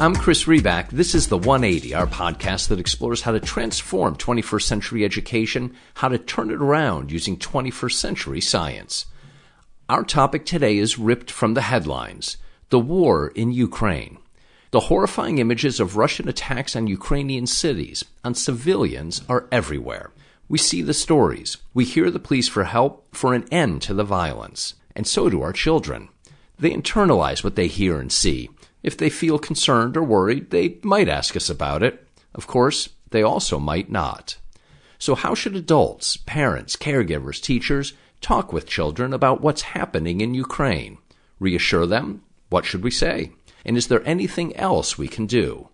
I'm Chris Riback. This is the 180, our podcast that explores how to transform 21st century education, how to turn it around using 21st century science. Our topic today is ripped from the headlines the war in Ukraine. The horrifying images of Russian attacks on Ukrainian cities, on civilians, are everywhere. We see the stories. We hear the pleas for help, for an end to the violence. And so do our children. They internalize what they hear and see. If they feel concerned or worried, they might ask us about it. Of course, they also might not. So, how should adults, parents, caregivers, teachers talk with children about what's happening in Ukraine? Reassure them? What should we say? And is there anything else we can do?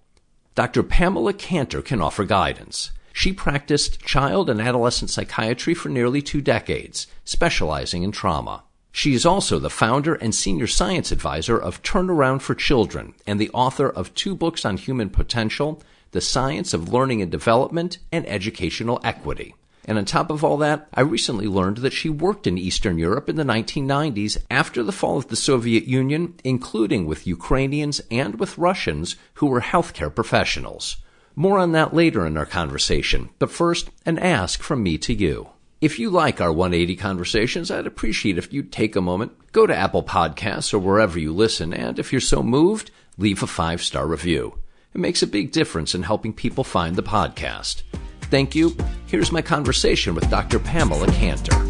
Dr. Pamela Cantor can offer guidance. She practiced child and adolescent psychiatry for nearly two decades, specializing in trauma. She is also the founder and senior science advisor of Turnaround for Children and the author of two books on human potential, The Science of Learning and Development, and Educational Equity. And on top of all that, I recently learned that she worked in Eastern Europe in the 1990s after the fall of the Soviet Union, including with Ukrainians and with Russians who were healthcare professionals. More on that later in our conversation, but first, an ask from me to you. If you like our 180 conversations, I'd appreciate if you'd take a moment, go to Apple Podcasts or wherever you listen, and if you're so moved, leave a five star review. It makes a big difference in helping people find the podcast. Thank you. Here's my conversation with Dr. Pamela Cantor.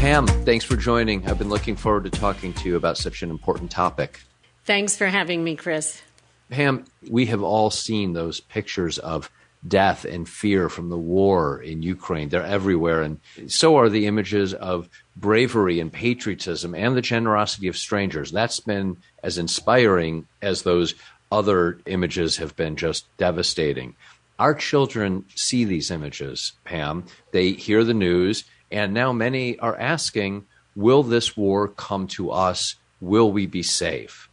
Pam, thanks for joining. I've been looking forward to talking to you about such an important topic. Thanks for having me, Chris. Pam, we have all seen those pictures of death and fear from the war in Ukraine. They're everywhere. And so are the images of bravery and patriotism and the generosity of strangers. That's been as inspiring as those other images have been just devastating. Our children see these images, Pam. They hear the news, and now many are asking, Will this war come to us? Will we be safe?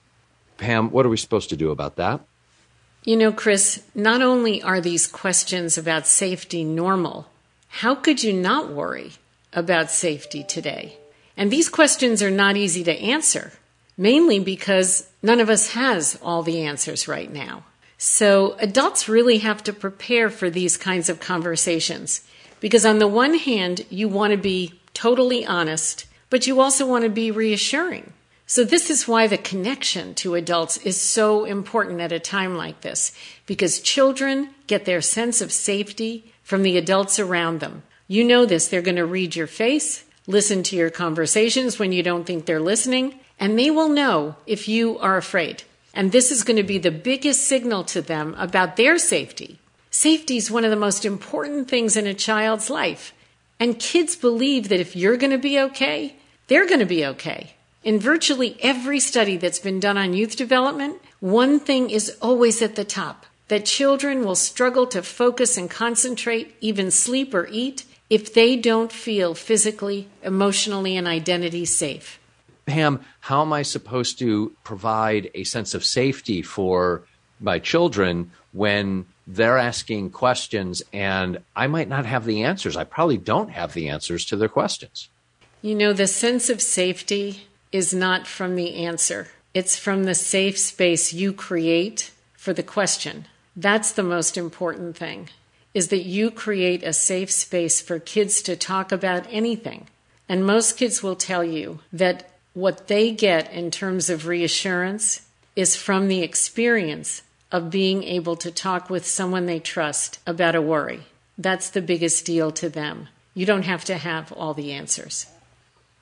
Pam, what are we supposed to do about that? You know, Chris, not only are these questions about safety normal, how could you not worry about safety today? And these questions are not easy to answer, mainly because none of us has all the answers right now. So adults really have to prepare for these kinds of conversations because on the one hand, you want to be totally honest, but you also want to be reassuring. So, this is why the connection to adults is so important at a time like this, because children get their sense of safety from the adults around them. You know this, they're going to read your face, listen to your conversations when you don't think they're listening, and they will know if you are afraid. And this is going to be the biggest signal to them about their safety. Safety is one of the most important things in a child's life. And kids believe that if you're going to be okay, they're going to be okay. In virtually every study that's been done on youth development, one thing is always at the top that children will struggle to focus and concentrate, even sleep or eat, if they don't feel physically, emotionally, and identity safe. Pam, how am I supposed to provide a sense of safety for my children when they're asking questions and I might not have the answers? I probably don't have the answers to their questions. You know, the sense of safety is not from the answer. It's from the safe space you create for the question. That's the most important thing is that you create a safe space for kids to talk about anything. And most kids will tell you that what they get in terms of reassurance is from the experience of being able to talk with someone they trust about a worry. That's the biggest deal to them. You don't have to have all the answers.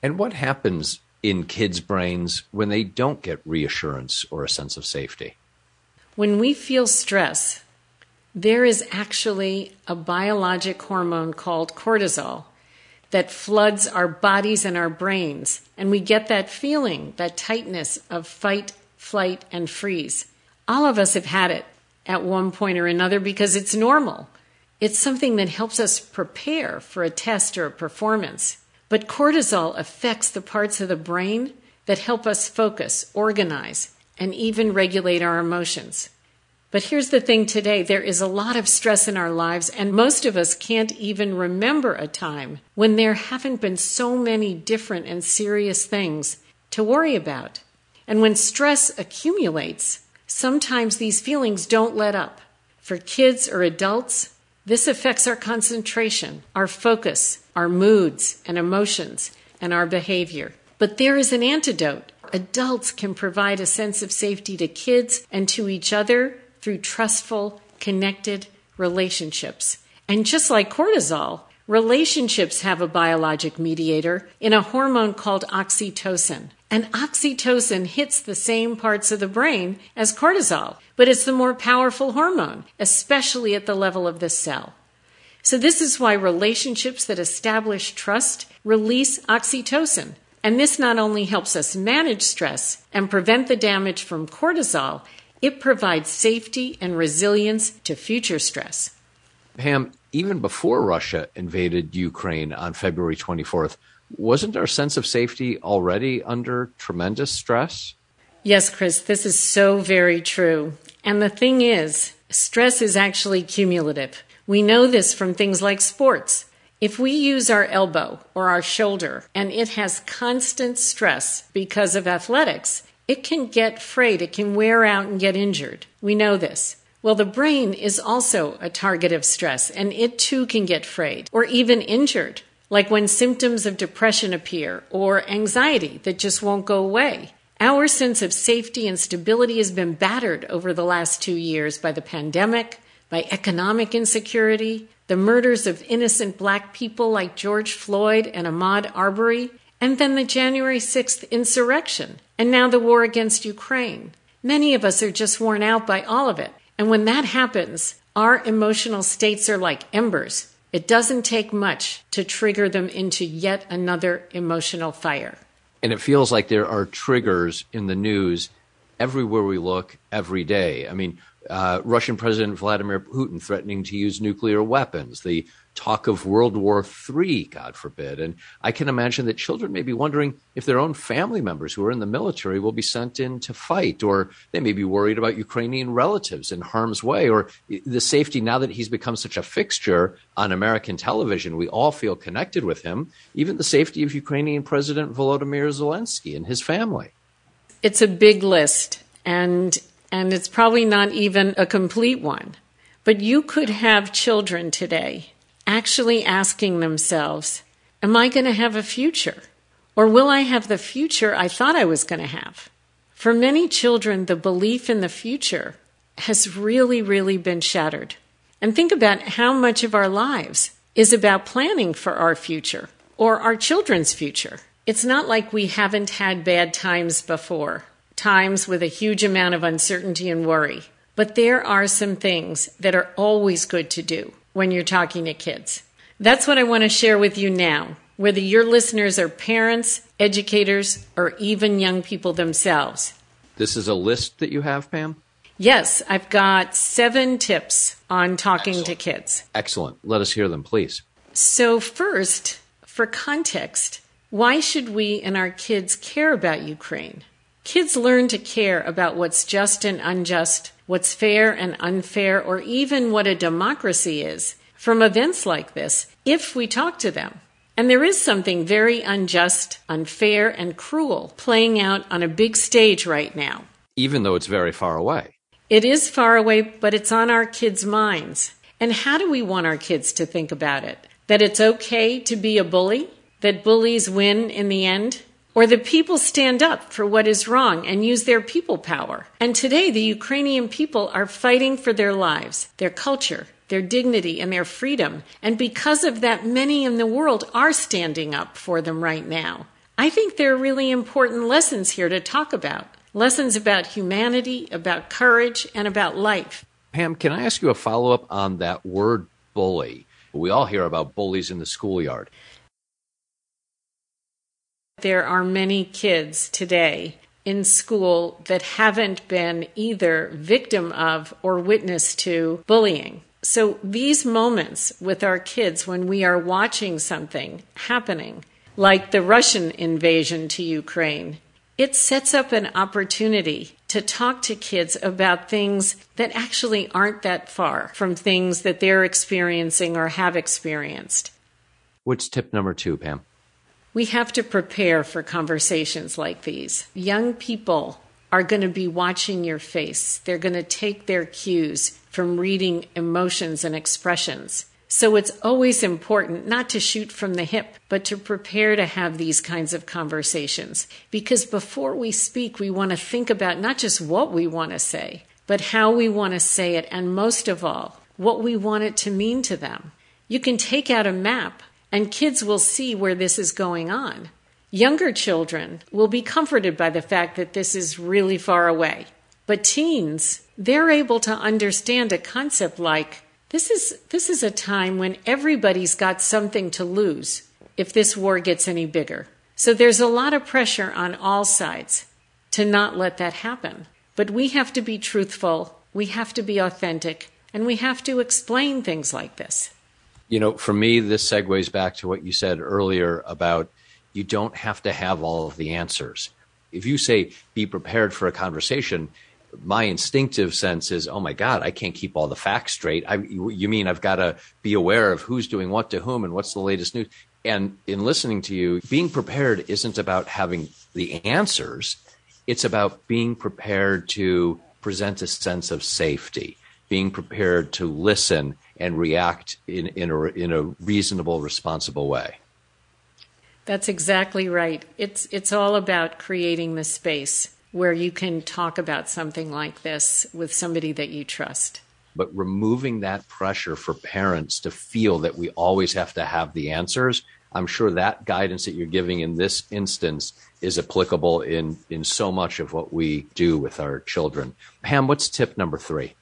And what happens in kids' brains when they don't get reassurance or a sense of safety? When we feel stress, there is actually a biologic hormone called cortisol that floods our bodies and our brains. And we get that feeling, that tightness of fight, flight, and freeze. All of us have had it at one point or another because it's normal. It's something that helps us prepare for a test or a performance. But cortisol affects the parts of the brain that help us focus, organize, and even regulate our emotions. But here's the thing today there is a lot of stress in our lives, and most of us can't even remember a time when there haven't been so many different and serious things to worry about. And when stress accumulates, sometimes these feelings don't let up. For kids or adults, this affects our concentration, our focus, our moods and emotions, and our behavior. But there is an antidote. Adults can provide a sense of safety to kids and to each other through trustful, connected relationships. And just like cortisol, relationships have a biologic mediator in a hormone called oxytocin. And oxytocin hits the same parts of the brain as cortisol, but it's the more powerful hormone, especially at the level of the cell. So, this is why relationships that establish trust release oxytocin. And this not only helps us manage stress and prevent the damage from cortisol, it provides safety and resilience to future stress. Pam, even before Russia invaded Ukraine on February 24th, wasn't our sense of safety already under tremendous stress? Yes, Chris, this is so very true. And the thing is, stress is actually cumulative. We know this from things like sports. If we use our elbow or our shoulder and it has constant stress because of athletics, it can get frayed, it can wear out and get injured. We know this. Well, the brain is also a target of stress and it too can get frayed or even injured, like when symptoms of depression appear or anxiety that just won't go away. Our sense of safety and stability has been battered over the last two years by the pandemic, by economic insecurity, the murders of innocent black people like George Floyd and Ahmaud Arbery, and then the January 6th insurrection, and now the war against Ukraine. Many of us are just worn out by all of it. And when that happens, our emotional states are like embers. It doesn't take much to trigger them into yet another emotional fire. And it feels like there are triggers in the news everywhere we look every day. I mean, uh, Russian President Vladimir Putin threatening to use nuclear weapons, the talk of World War III, God forbid. And I can imagine that children may be wondering if their own family members who are in the military will be sent in to fight, or they may be worried about Ukrainian relatives in harm's way, or the safety now that he's become such a fixture on American television. We all feel connected with him, even the safety of Ukrainian President Volodymyr Zelensky and his family. It's a big list. And and it's probably not even a complete one. But you could have children today actually asking themselves, Am I going to have a future? Or will I have the future I thought I was going to have? For many children, the belief in the future has really, really been shattered. And think about how much of our lives is about planning for our future or our children's future. It's not like we haven't had bad times before times with a huge amount of uncertainty and worry. But there are some things that are always good to do when you're talking to kids. That's what I want to share with you now, whether your listeners are parents, educators, or even young people themselves. This is a list that you have, Pam? Yes, I've got seven tips on talking Excellent. to kids. Excellent. Let us hear them, please. So, first, for context, why should we and our kids care about Ukraine? Kids learn to care about what's just and unjust, what's fair and unfair, or even what a democracy is from events like this if we talk to them. And there is something very unjust, unfair, and cruel playing out on a big stage right now. Even though it's very far away. It is far away, but it's on our kids' minds. And how do we want our kids to think about it? That it's okay to be a bully? That bullies win in the end? Or the people stand up for what is wrong and use their people power. And today, the Ukrainian people are fighting for their lives, their culture, their dignity, and their freedom. And because of that, many in the world are standing up for them right now. I think there are really important lessons here to talk about lessons about humanity, about courage, and about life. Pam, can I ask you a follow up on that word bully? We all hear about bullies in the schoolyard. There are many kids today in school that haven't been either victim of or witness to bullying. So these moments with our kids when we are watching something happening, like the Russian invasion to Ukraine, it sets up an opportunity to talk to kids about things that actually aren't that far from things that they're experiencing or have experienced. What's tip number two, Pam? We have to prepare for conversations like these. Young people are going to be watching your face. They're going to take their cues from reading emotions and expressions. So it's always important not to shoot from the hip, but to prepare to have these kinds of conversations. Because before we speak, we want to think about not just what we want to say, but how we want to say it, and most of all, what we want it to mean to them. You can take out a map, and kids will see where this is going on. Younger children will be comforted by the fact that this is really far away. But teens, they're able to understand a concept like this is, this is a time when everybody's got something to lose if this war gets any bigger. So there's a lot of pressure on all sides to not let that happen. But we have to be truthful, we have to be authentic, and we have to explain things like this. You know, for me, this segues back to what you said earlier about you don't have to have all of the answers. If you say be prepared for a conversation, my instinctive sense is, oh my God, I can't keep all the facts straight. I, you mean I've got to be aware of who's doing what to whom and what's the latest news? And in listening to you, being prepared isn't about having the answers. It's about being prepared to present a sense of safety, being prepared to listen and react in, in, a, in a reasonable, responsible way. That's exactly right. It's, it's all about creating the space where you can talk about something like this with somebody that you trust. But removing that pressure for parents to feel that we always have to have the answers, I'm sure that guidance that you're giving in this instance is applicable in, in so much of what we do with our children. Pam, what's tip number three?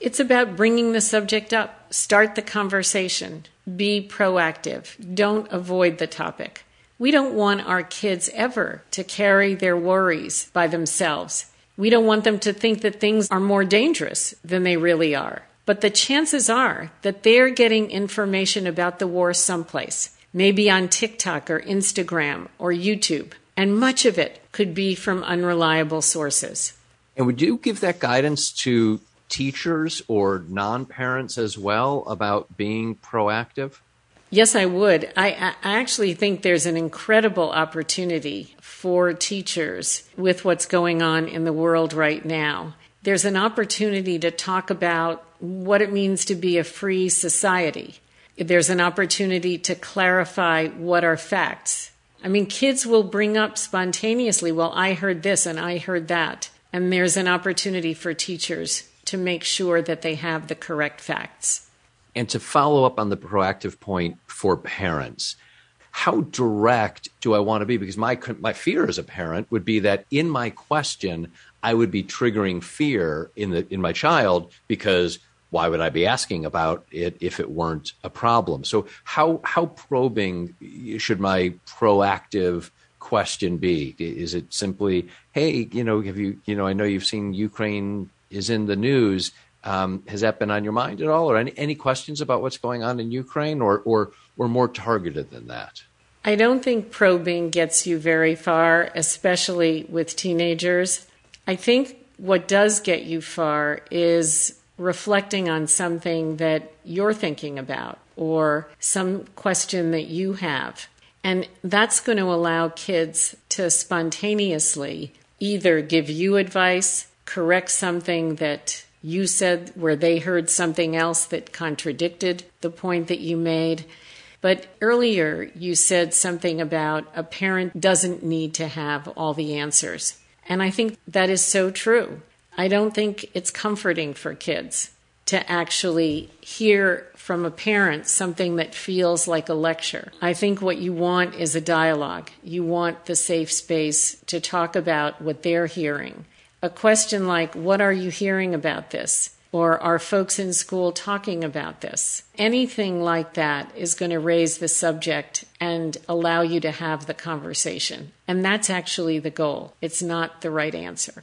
It's about bringing the subject up. Start the conversation. Be proactive. Don't avoid the topic. We don't want our kids ever to carry their worries by themselves. We don't want them to think that things are more dangerous than they really are. But the chances are that they're getting information about the war someplace, maybe on TikTok or Instagram or YouTube, and much of it could be from unreliable sources. And would you give that guidance to teachers or non parents as well about being proactive? Yes, I would. I, I, actually think there's an incredible opportunity for teachers with what's going on in the world right now. There's an opportunity to talk about what it means to be a free society. There's an opportunity to clarify what are facts. I mean, kids will bring up spontaneously, well, I heard this and I heard that. And there's an opportunity for teachers to make sure that they have the correct facts. And to follow up on the proactive point for parents, how direct do I want to be? Because my my fear as a parent would be that in my question, I would be triggering fear in the in my child because why would I be asking about it if it weren't a problem? So how how probing should my proactive question be? Is it simply, hey, you know, have you you know, I know you've seen Ukraine is in the news. Um, has that been on your mind at all, or any, any questions about what's going on in Ukraine, or, or or more targeted than that? I don't think probing gets you very far, especially with teenagers. I think what does get you far is reflecting on something that you're thinking about or some question that you have. And that's going to allow kids to spontaneously either give you advice, correct something that you said where they heard something else that contradicted the point that you made. But earlier you said something about a parent doesn't need to have all the answers. And I think that is so true. I don't think it's comforting for kids to actually hear from a parent something that feels like a lecture. I think what you want is a dialogue. You want the safe space to talk about what they're hearing a question like, What are you hearing about this? Or are folks in school talking about this? Anything like that is going to raise the subject and allow you to have the conversation. And that's actually the goal. It's not the right answer.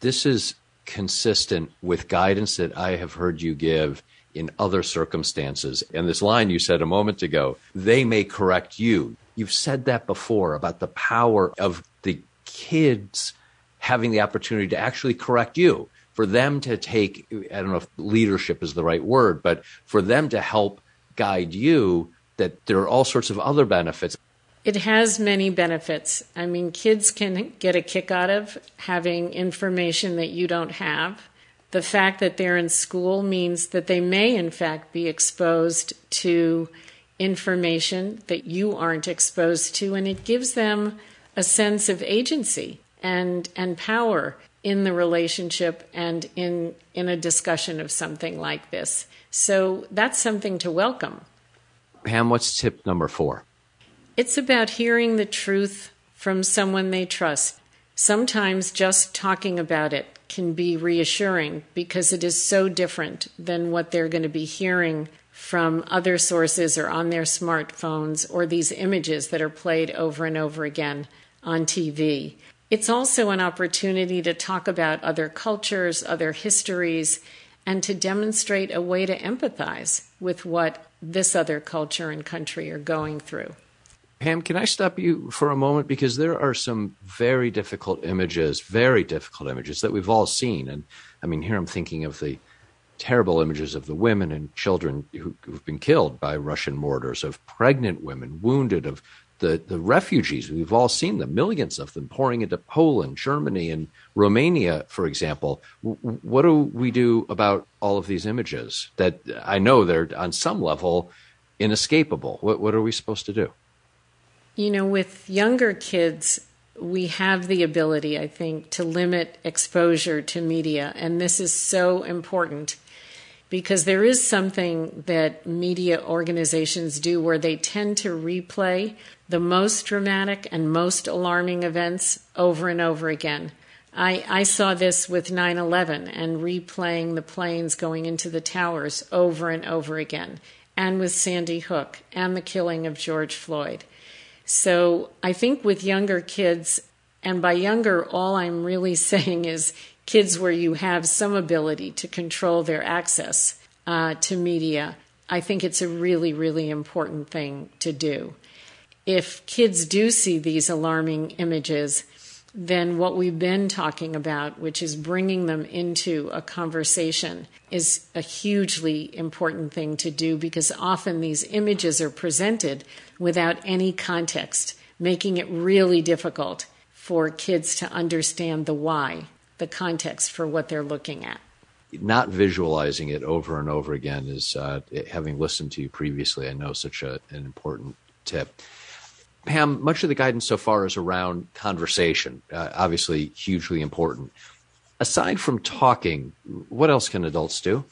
This is consistent with guidance that I have heard you give in other circumstances. And this line you said a moment ago, they may correct you. You've said that before about the power of the kids having the opportunity to actually correct you, for them to take, I don't know if leadership is the right word, but for them to help guide you, that there are all sorts of other benefits. It has many benefits. I mean, kids can get a kick out of having information that you don't have. The fact that they're in school means that they may, in fact, be exposed to information that you aren't exposed to, and it gives them a sense of agency and, and power in the relationship and in, in a discussion of something like this. So that's something to welcome. Pam, what's tip number four? It's about hearing the truth from someone they trust. Sometimes just talking about it can be reassuring because it is so different than what they're going to be hearing from other sources or on their smartphones or these images that are played over and over again on TV. It's also an opportunity to talk about other cultures, other histories, and to demonstrate a way to empathize with what this other culture and country are going through. Pam, can I stop you for a moment? Because there are some very difficult images, very difficult images that we've all seen. And I mean, here I'm thinking of the terrible images of the women and children who, have been killed by Russian mortars, of pregnant women wounded, of the, the refugees. We've all seen them, millions of them pouring into Poland, Germany, and Romania, for example. what do we do about all of these images that I know they're on some level inescapable? What, what are we supposed to do? You know, with younger kids, we have the ability, I think, to limit exposure to media. And this is so important because there is something that media organizations do where they tend to replay the most dramatic and most alarming events over and over again. I, I saw this with 9 11 and replaying the planes going into the towers over and over again, and with Sandy Hook and the killing of George Floyd. So I think with younger kids, and by younger, all I'm really saying is kids where you have some ability to control their access uh, to media, I think it's a really, really important thing to do. If kids do see these alarming images, then what we've been talking about, which is bringing them into a conversation, is a hugely important thing to do because often these images are presented without any context, making it really difficult for kids to understand the why, the context for what they're looking at. Not visualizing it over and over again is, uh, having listened to you previously, I know such a, an important tip. Pam, much of the guidance so far is around conversation, uh, obviously hugely important. Aside from talking, what else can adults do?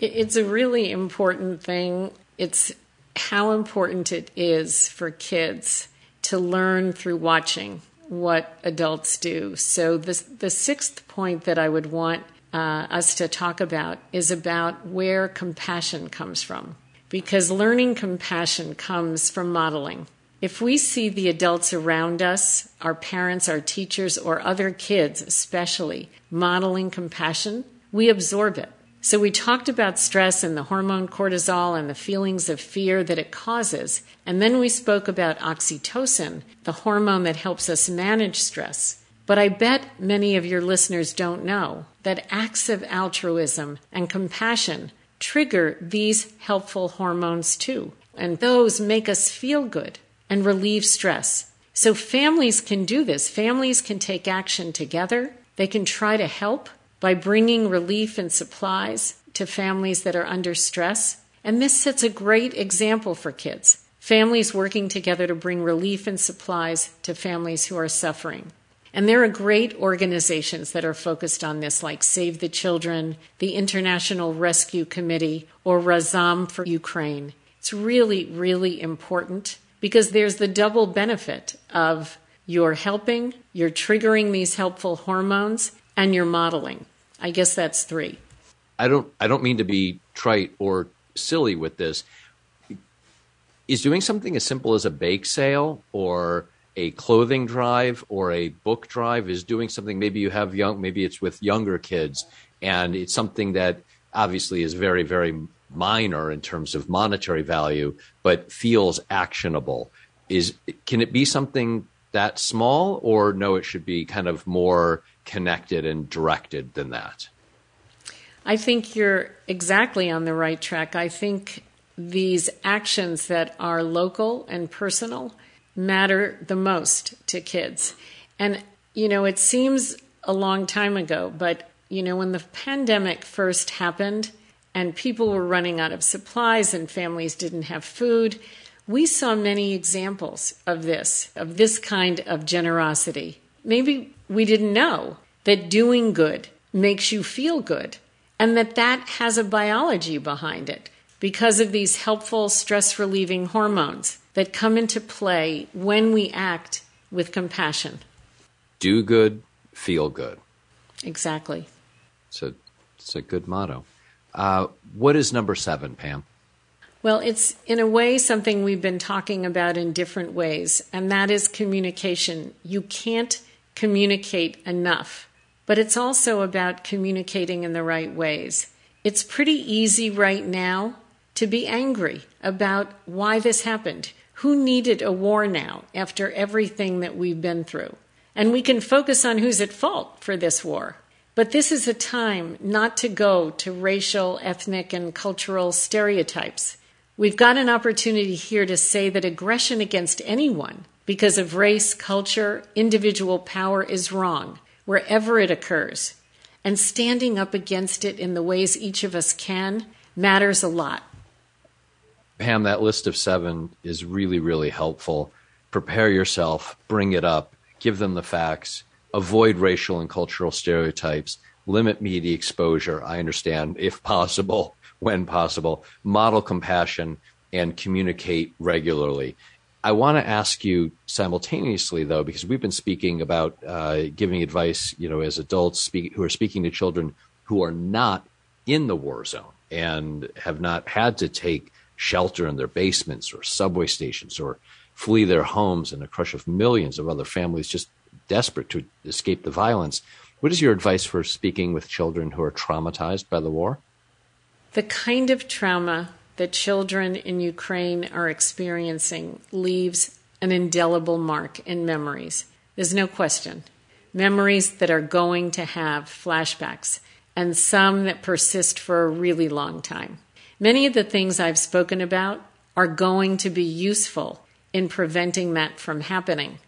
It's a really important thing. It's how important it is for kids to learn through watching what adults do. So, the, the sixth point that I would want uh, us to talk about is about where compassion comes from. Because learning compassion comes from modeling. If we see the adults around us, our parents, our teachers, or other kids especially, modeling compassion, we absorb it. So we talked about stress and the hormone cortisol and the feelings of fear that it causes. And then we spoke about oxytocin, the hormone that helps us manage stress. But I bet many of your listeners don't know that acts of altruism and compassion trigger these helpful hormones too. And those make us feel good and relieve stress. So families can do this. Families can take action together. They can try to help by bringing relief and supplies to families that are under stress. And this sets a great example for kids. Families working together to bring relief and supplies to families who are suffering. And there are great organizations that are focused on this, like Save the Children, the International Rescue Committee, or Razom for Ukraine. It's really, really important because there's the double benefit of you're helping, you're triggering these helpful hormones, and you're modeling. I guess that's three. I don't I don't mean to be trite or silly with this. Is doing something as simple as a bake sale or a clothing drive or a book drive is doing something maybe you have young maybe it's with younger kids and it's something that obviously is very very minor in terms of monetary value, but feels actionable. Is can it be something that small, or no? It should be kind of more connected and directed than that. I think you're exactly on the right track. I think these actions that are local and personal matter the most to kids. And, you know, it seems a long time ago, but, you know, when the pandemic first happened and people were running out of supplies and families didn't have food, we saw many examples of this, of this kind of generosity. Maybe we didn't know that doing good makes you feel good and that that has a biology behind it because of these helpful stress relieving hormones that come into play when we act with compassion. Do good, feel good. Exactly. So it's a good motto. Uh, what is number seven, Pam? Well, it's in a way something we've been talking about in different ways, and that is communication. You can't communicate enough, but it's also about communicating in the right ways. It's pretty easy right now to be angry about why this happened. Who needed a war now after everything that we've been through? And we can focus on who's at fault for this war. But this is a time not to go to racial, ethnic, and cultural stereotypes. We've got an opportunity here to say that aggression against anyone because of race, culture, individual power is wrong, wherever it occurs. And standing up against it in the ways each of us can matters a lot. Pam, that list of seven is really, really helpful. Prepare yourself, bring it up, give them the facts, avoid racial and cultural stereotypes, limit media exposure. I understand, if possible, when possible, model compassion, and communicate regularly. I want to ask you simultaneously, though, because we've been speaking about uh, giving advice, you know, as adults speak, who are speaking to children who are not in the war zone and have not had to take shelter in their basements or subway stations or flee their homes in a crush of millions of other families just desperate to escape the violence. What is your advice for speaking with children who are traumatized by the war? The kind of trauma that children in Ukraine are experiencing leaves an indelible mark in memories. There's no question. Memories that are going to have flashbacks, and some that persist for a really long time. Many of the things I've spoken about are going to be useful in preventing that from happening.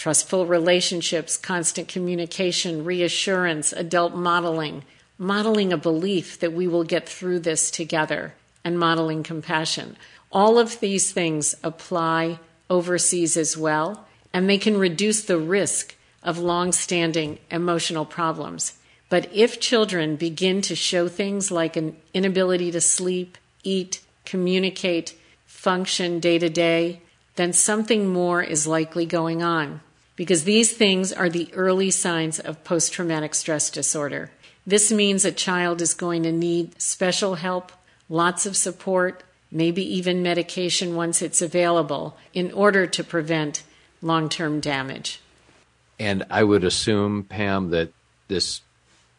Trustful relationships, constant communication, reassurance, adult modeling, modeling a belief that we will get through this together, and modeling compassion. All of these things apply overseas as well, and they can reduce the risk of long standing emotional problems. But if children begin to show things like an inability to sleep, eat, communicate, function day to day, then something more is likely going on. Because these things are the early signs of post traumatic stress disorder. This means a child is going to need special help, lots of support, maybe even medication once it's available, in order to prevent long term damage. And I would assume, Pam, that this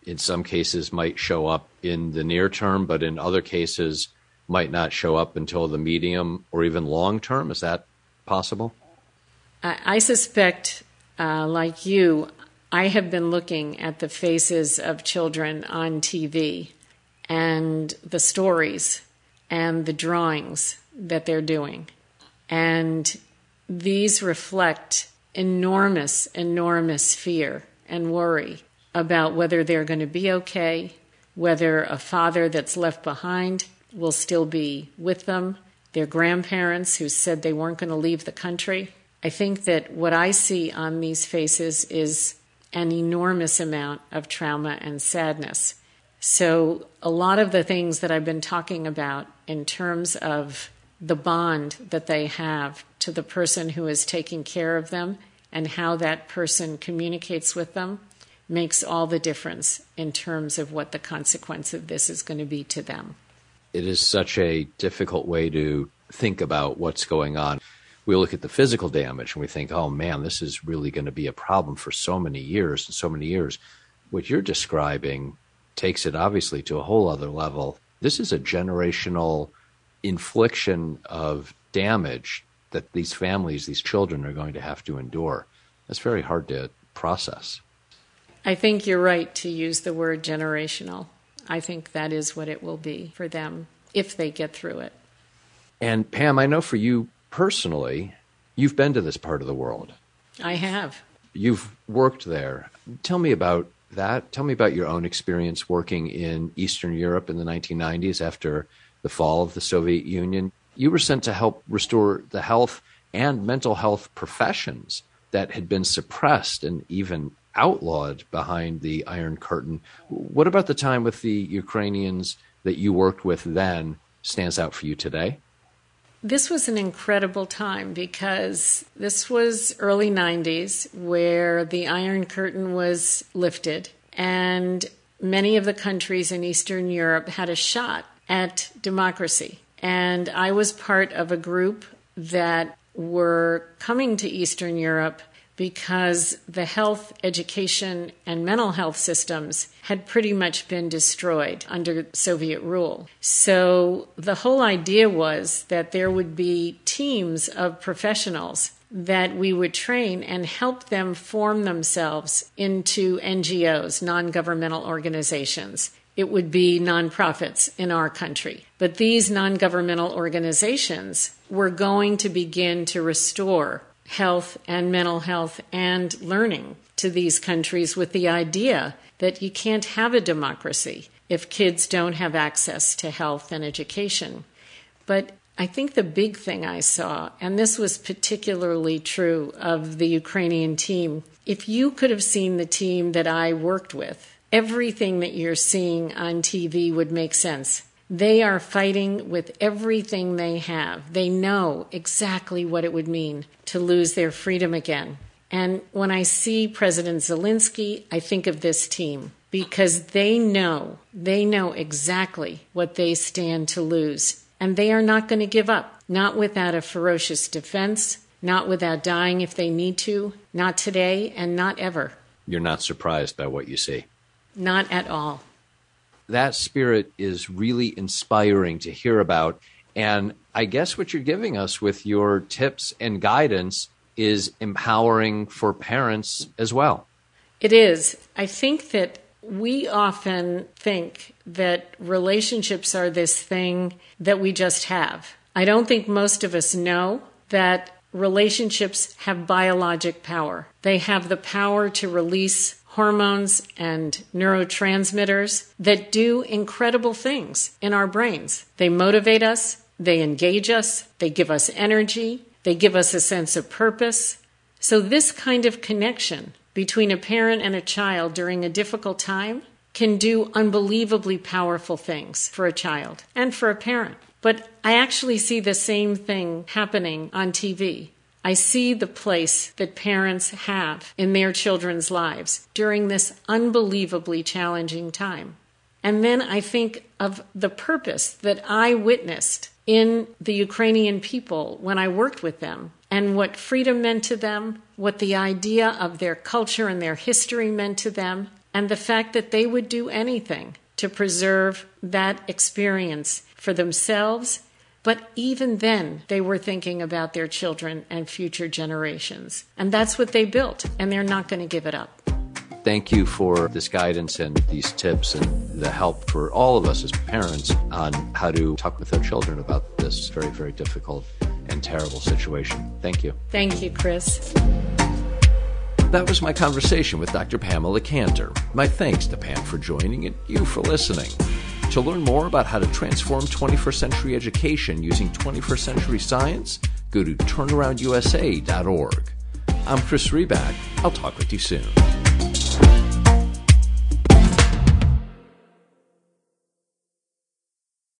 in some cases might show up in the near term, but in other cases might not show up until the medium or even long term. Is that possible? I, I suspect, uh, like you, I have been looking at the faces of children on TV and the stories and the drawings that they're doing. And these reflect enormous, enormous fear and worry about whether they're going to be okay, whether a father that's left behind will still be with them, their grandparents who said they weren't going to leave the country. I think that what I see on these faces is an enormous amount of trauma and sadness. So, a lot of the things that I've been talking about in terms of the bond that they have to the person who is taking care of them and how that person communicates with them makes all the difference in terms of what the consequence of this is going to be to them. It is such a difficult way to think about what's going on. We look at the physical damage and we think, oh man, this is really going to be a problem for so many years and so many years. What you're describing takes it obviously to a whole other level. This is a generational infliction of damage that these families, these children are going to have to endure. That's very hard to process. I think you're right to use the word generational. I think that is what it will be for them if they get through it. And Pam, I know for you personally, You've been to this part of the world. I have. You've worked there. Tell me about that. Tell me about your own experience working in Eastern Europe in the 1990s after the fall of the Soviet Union. You were sent to help restore the health and mental health professions that had been suppressed and even outlawed behind the Iron Curtain. What about the time with the Ukrainians that you worked with then stands out for you today? This was an incredible time because this was early 90s where the Iron Curtain was lifted and many of the countries in Eastern Europe had a shot at democracy. And I was part of a group that were coming to Eastern Europe because the health, education, and mental health systems had pretty much been destroyed under Soviet rule. So the whole idea was that there would be teams of professionals that we would train and help them form themselves into NGOs, non governmental organizations. It would be nonprofits in our country. But these non governmental organizations were going to begin to restore health and mental health and learning to these countries with the idea that you can't have a democracy if kids don't have access to health and education. But I think the big thing I saw, and this was particularly true of the Ukrainian team, if you could have seen the team that I worked with, everything that you're seeing on TV would make sense. They are fighting with everything they have. They know exactly what it would mean to lose their freedom again. And when I see President Zelensky, I think of this team because they know, they know exactly what they stand to lose. And they are not going to give up, not without a ferocious defense, not without dying if they need to, not today and not ever. You're not surprised by what you see? Not at all that spirit is really inspiring to hear about. And I guess what you're giving us with your tips and guidance is empowering for parents as well. It is. I think that we often think that relationships are this thing that we just have. I don't think most of us know that relationships have biologic power. They have the power to release hormones and neurotransmitters that do incredible things in our brains. They motivate us, they engage us, they give us energy, they give us a sense of purpose. So, this kind of connection between a parent and a child during a difficult time can do unbelievably powerful things for a child and for a parent. But I actually see the same thing happening on TV. I see the place that parents have in their children's lives during this unbelievably challenging time. And then I think of the purpose that I witnessed in the Ukrainian people when I worked with them and what freedom meant to them, what the idea of their culture and their history meant to them, and the fact that they would do anything to preserve that experience for themselves but even then, they were thinking about their children and future generations. And that's what they built, and they're not going to give it up. Thank you for this guidance and these tips and the help for all of us as parents on how to talk with our children about this very, very difficult and terrible situation. Thank you. Thank you, Chris. That was my conversation with Dr. Pamela Cantor. My thanks to Pam for joining and you for listening. To learn more about how to transform 21st century education using 21st century science, go to turnaroundusa.org. I'm Chris Riback. I'll talk with you soon.